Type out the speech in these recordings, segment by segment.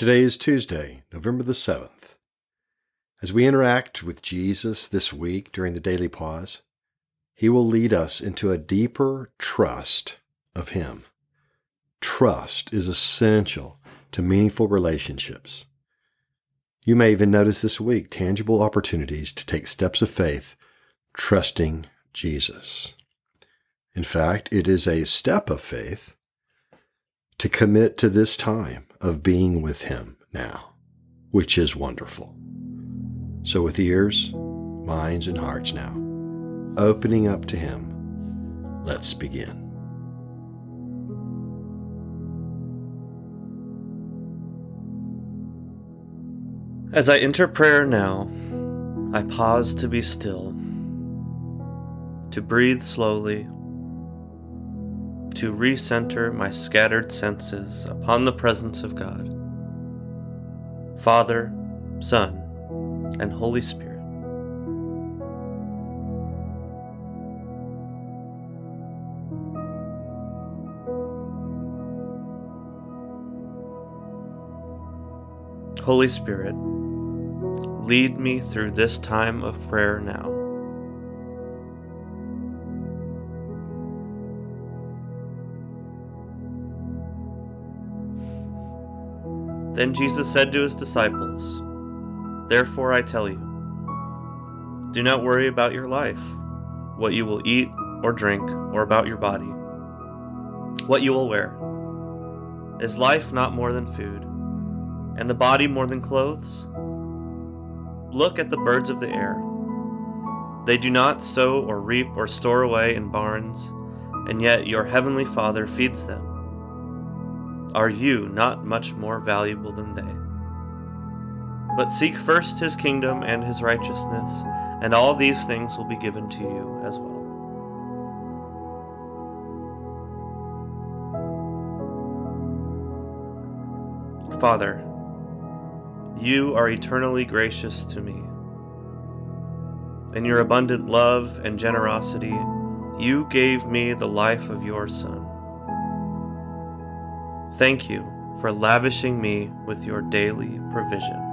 Today is Tuesday, November the 7th. As we interact with Jesus this week during the daily pause, he will lead us into a deeper trust of Him. Trust is essential to meaningful relationships. You may even notice this week tangible opportunities to take steps of faith, trusting Jesus. In fact, it is a step of faith to commit to this time of being with Him now, which is wonderful. So, with ears, minds, and hearts now, opening up to Him, let's begin. As I enter prayer now, I pause to be still, to breathe slowly, to recenter my scattered senses upon the presence of God. Father, Son, and Holy Spirit. Holy Spirit, lead me through this time of prayer now. Then Jesus said to his disciples, Therefore I tell you, do not worry about your life, what you will eat or drink, or about your body, what you will wear. Is life not more than food, and the body more than clothes? Look at the birds of the air. They do not sow or reap or store away in barns, and yet your heavenly Father feeds them. Are you not much more valuable than they? But seek first his kingdom and his righteousness, and all these things will be given to you as well. Father, you are eternally gracious to me. In your abundant love and generosity, you gave me the life of your Son. Thank you for lavishing me with your daily provision.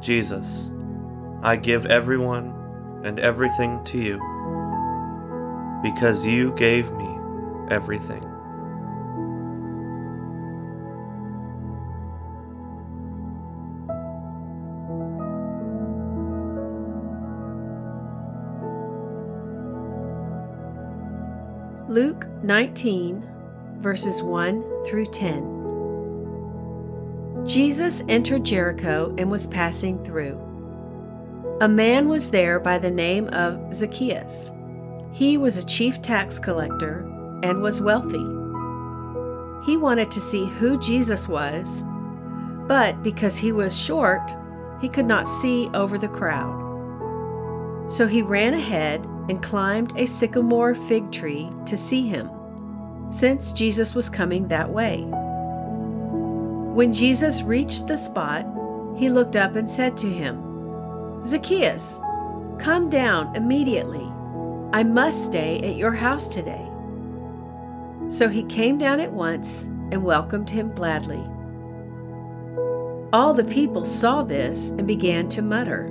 Jesus, I give everyone and everything to you because you gave me everything. Luke 19, verses 1 through 10. Jesus entered Jericho and was passing through. A man was there by the name of Zacchaeus. He was a chief tax collector and was wealthy. He wanted to see who Jesus was, but because he was short, he could not see over the crowd. So he ran ahead and climbed a sycamore fig tree to see him, since Jesus was coming that way. When Jesus reached the spot, he looked up and said to him, Zacchaeus, come down immediately. I must stay at your house today. So he came down at once and welcomed him gladly. All the people saw this and began to mutter,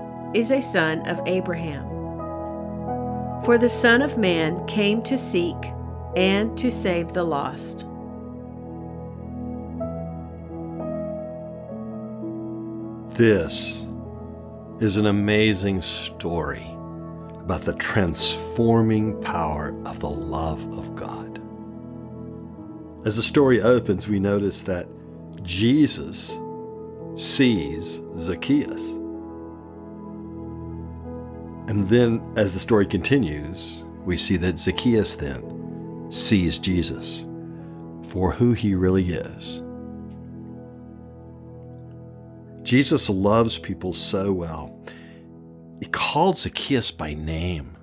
is a son of Abraham. For the Son of Man came to seek and to save the lost. This is an amazing story about the transforming power of the love of God. As the story opens, we notice that Jesus sees Zacchaeus. And then, as the story continues, we see that Zacchaeus then sees Jesus for who he really is. Jesus loves people so well. He called Zacchaeus by name.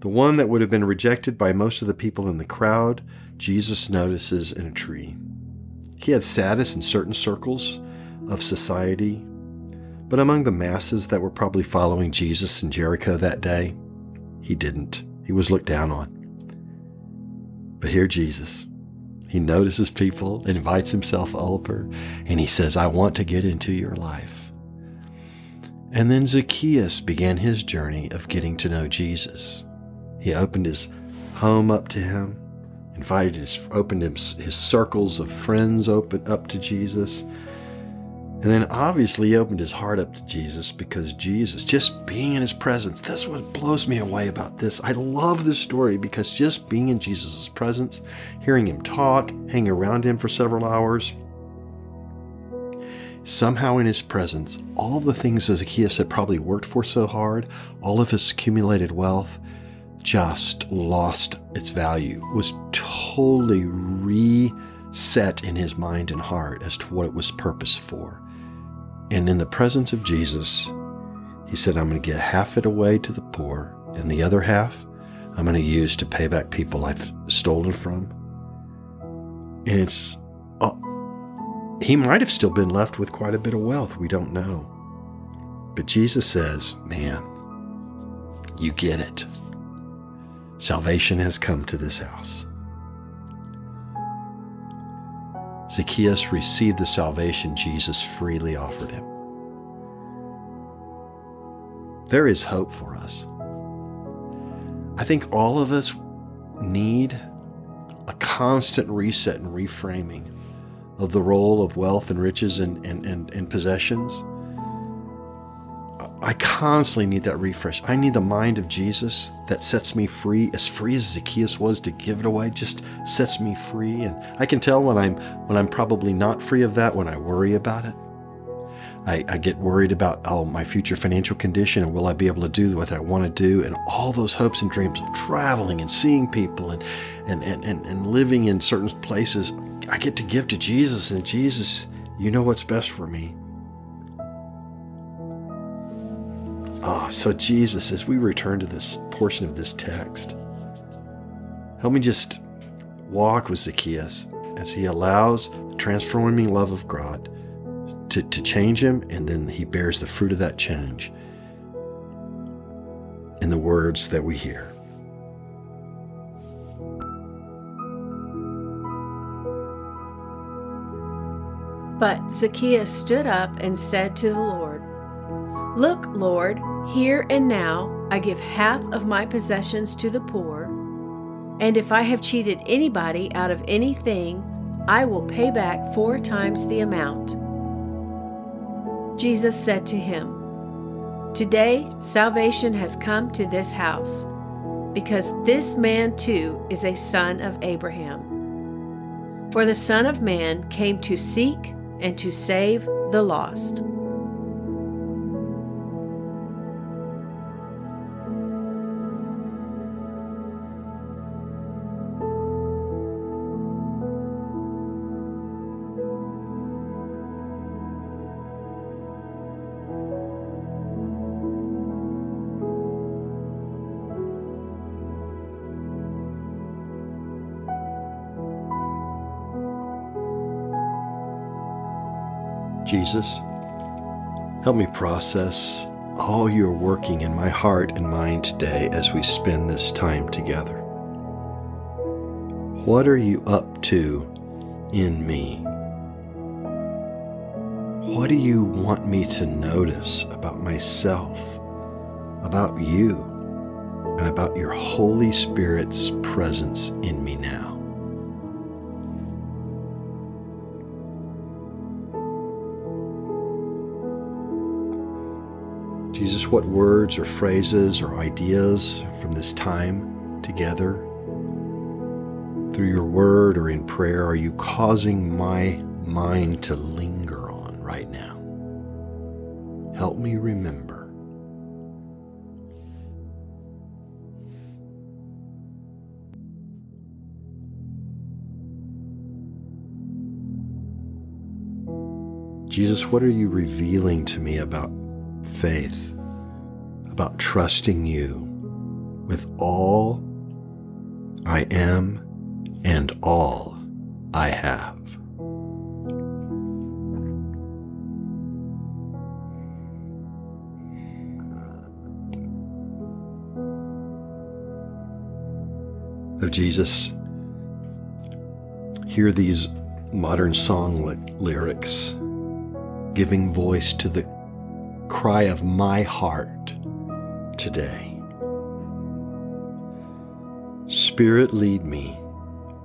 The one that would have been rejected by most of the people in the crowd, Jesus notices in a tree. He had status in certain circles of society, but among the masses that were probably following Jesus in Jericho that day, he didn't. He was looked down on. But here, Jesus, he notices people invites himself over, and he says, I want to get into your life. And then Zacchaeus began his journey of getting to know Jesus. He opened his home up to him, invited his, opened his, his circles of friends open up to Jesus. And then obviously he opened his heart up to Jesus because Jesus, just being in his presence, that's what blows me away about this. I love this story because just being in Jesus' presence, hearing him talk, hanging around him for several hours, somehow in his presence, all the things Zacchaeus had probably worked for so hard, all of his accumulated wealth, just lost its value, was totally reset in his mind and heart as to what it was purposed for. And in the presence of Jesus, he said, I'm going to get half it away to the poor, and the other half I'm going to use to pay back people I've stolen from. And it's, uh, he might have still been left with quite a bit of wealth. We don't know. But Jesus says, man, you get it. Salvation has come to this house. Zacchaeus received the salvation Jesus freely offered him. There is hope for us. I think all of us need a constant reset and reframing of the role of wealth and riches and, and, and, and possessions I constantly need that refresh. I need the mind of Jesus that sets me free, as free as Zacchaeus was to give it away, just sets me free. And I can tell when I'm when I'm probably not free of that when I worry about it. I, I get worried about oh my future financial condition and will I be able to do what I want to do and all those hopes and dreams of traveling and seeing people and and, and, and, and living in certain places. I get to give to Jesus and Jesus, you know what's best for me. Ah, so Jesus, as we return to this portion of this text, help me just walk with Zacchaeus as he allows the transforming love of God to, to change him, and then he bears the fruit of that change in the words that we hear. But Zacchaeus stood up and said to the Lord, Look, Lord, here and now I give half of my possessions to the poor, and if I have cheated anybody out of anything, I will pay back four times the amount. Jesus said to him, Today salvation has come to this house, because this man too is a son of Abraham. For the Son of Man came to seek and to save the lost. Jesus, help me process all you're working in my heart and mind today as we spend this time together. What are you up to in me? What do you want me to notice about myself, about you, and about your Holy Spirit's presence in me now? Jesus, what words or phrases or ideas from this time together, through your word or in prayer, are you causing my mind to linger on right now? Help me remember. Jesus, what are you revealing to me about faith, about trusting you with all I am and all I have? of Jesus, hear these modern song lyrics giving voice to the cry of my heart today. Spirit, lead me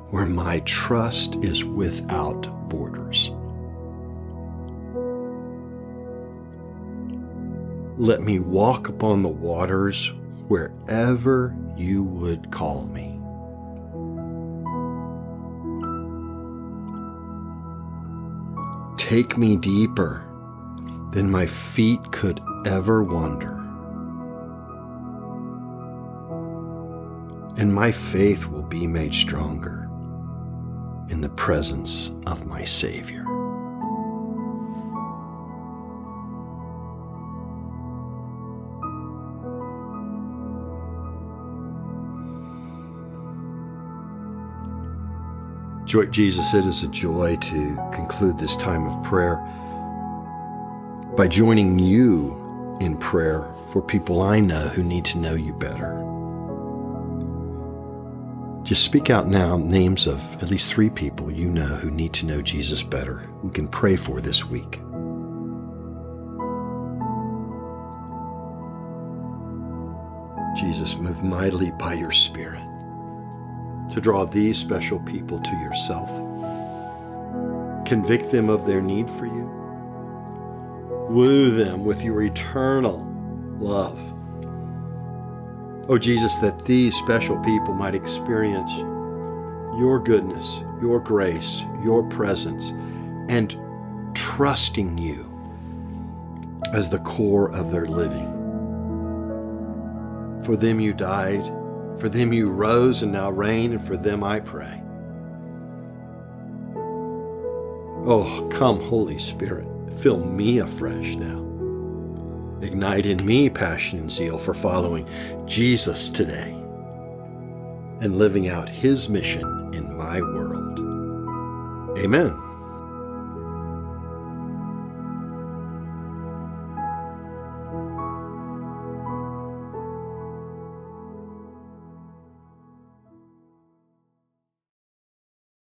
where my trust is without borders. Let me walk upon the waters wherever you would call me. Take me deeper than my feet could ever wander. And my faith will be made stronger in the presence of my Savior. Joy, Jesus, it is a joy to conclude this time of prayer by joining you in prayer for people I know who need to know you better. Just speak out now names of at least three people you know who need to know Jesus better, we can pray for this week. Jesus, move mightily by your Spirit to draw these special people to yourself. Convict them of their need for you. Woo them with your eternal love. Oh, Jesus, that these special people might experience your goodness, your grace, your presence, and trusting you as the core of their living. For them you died for them you rose and now reign, and for them I pray. Oh, come, Holy Spirit, fill me afresh now. Ignite in me passion and zeal for following Jesus today and living out his mission in my world. Amen.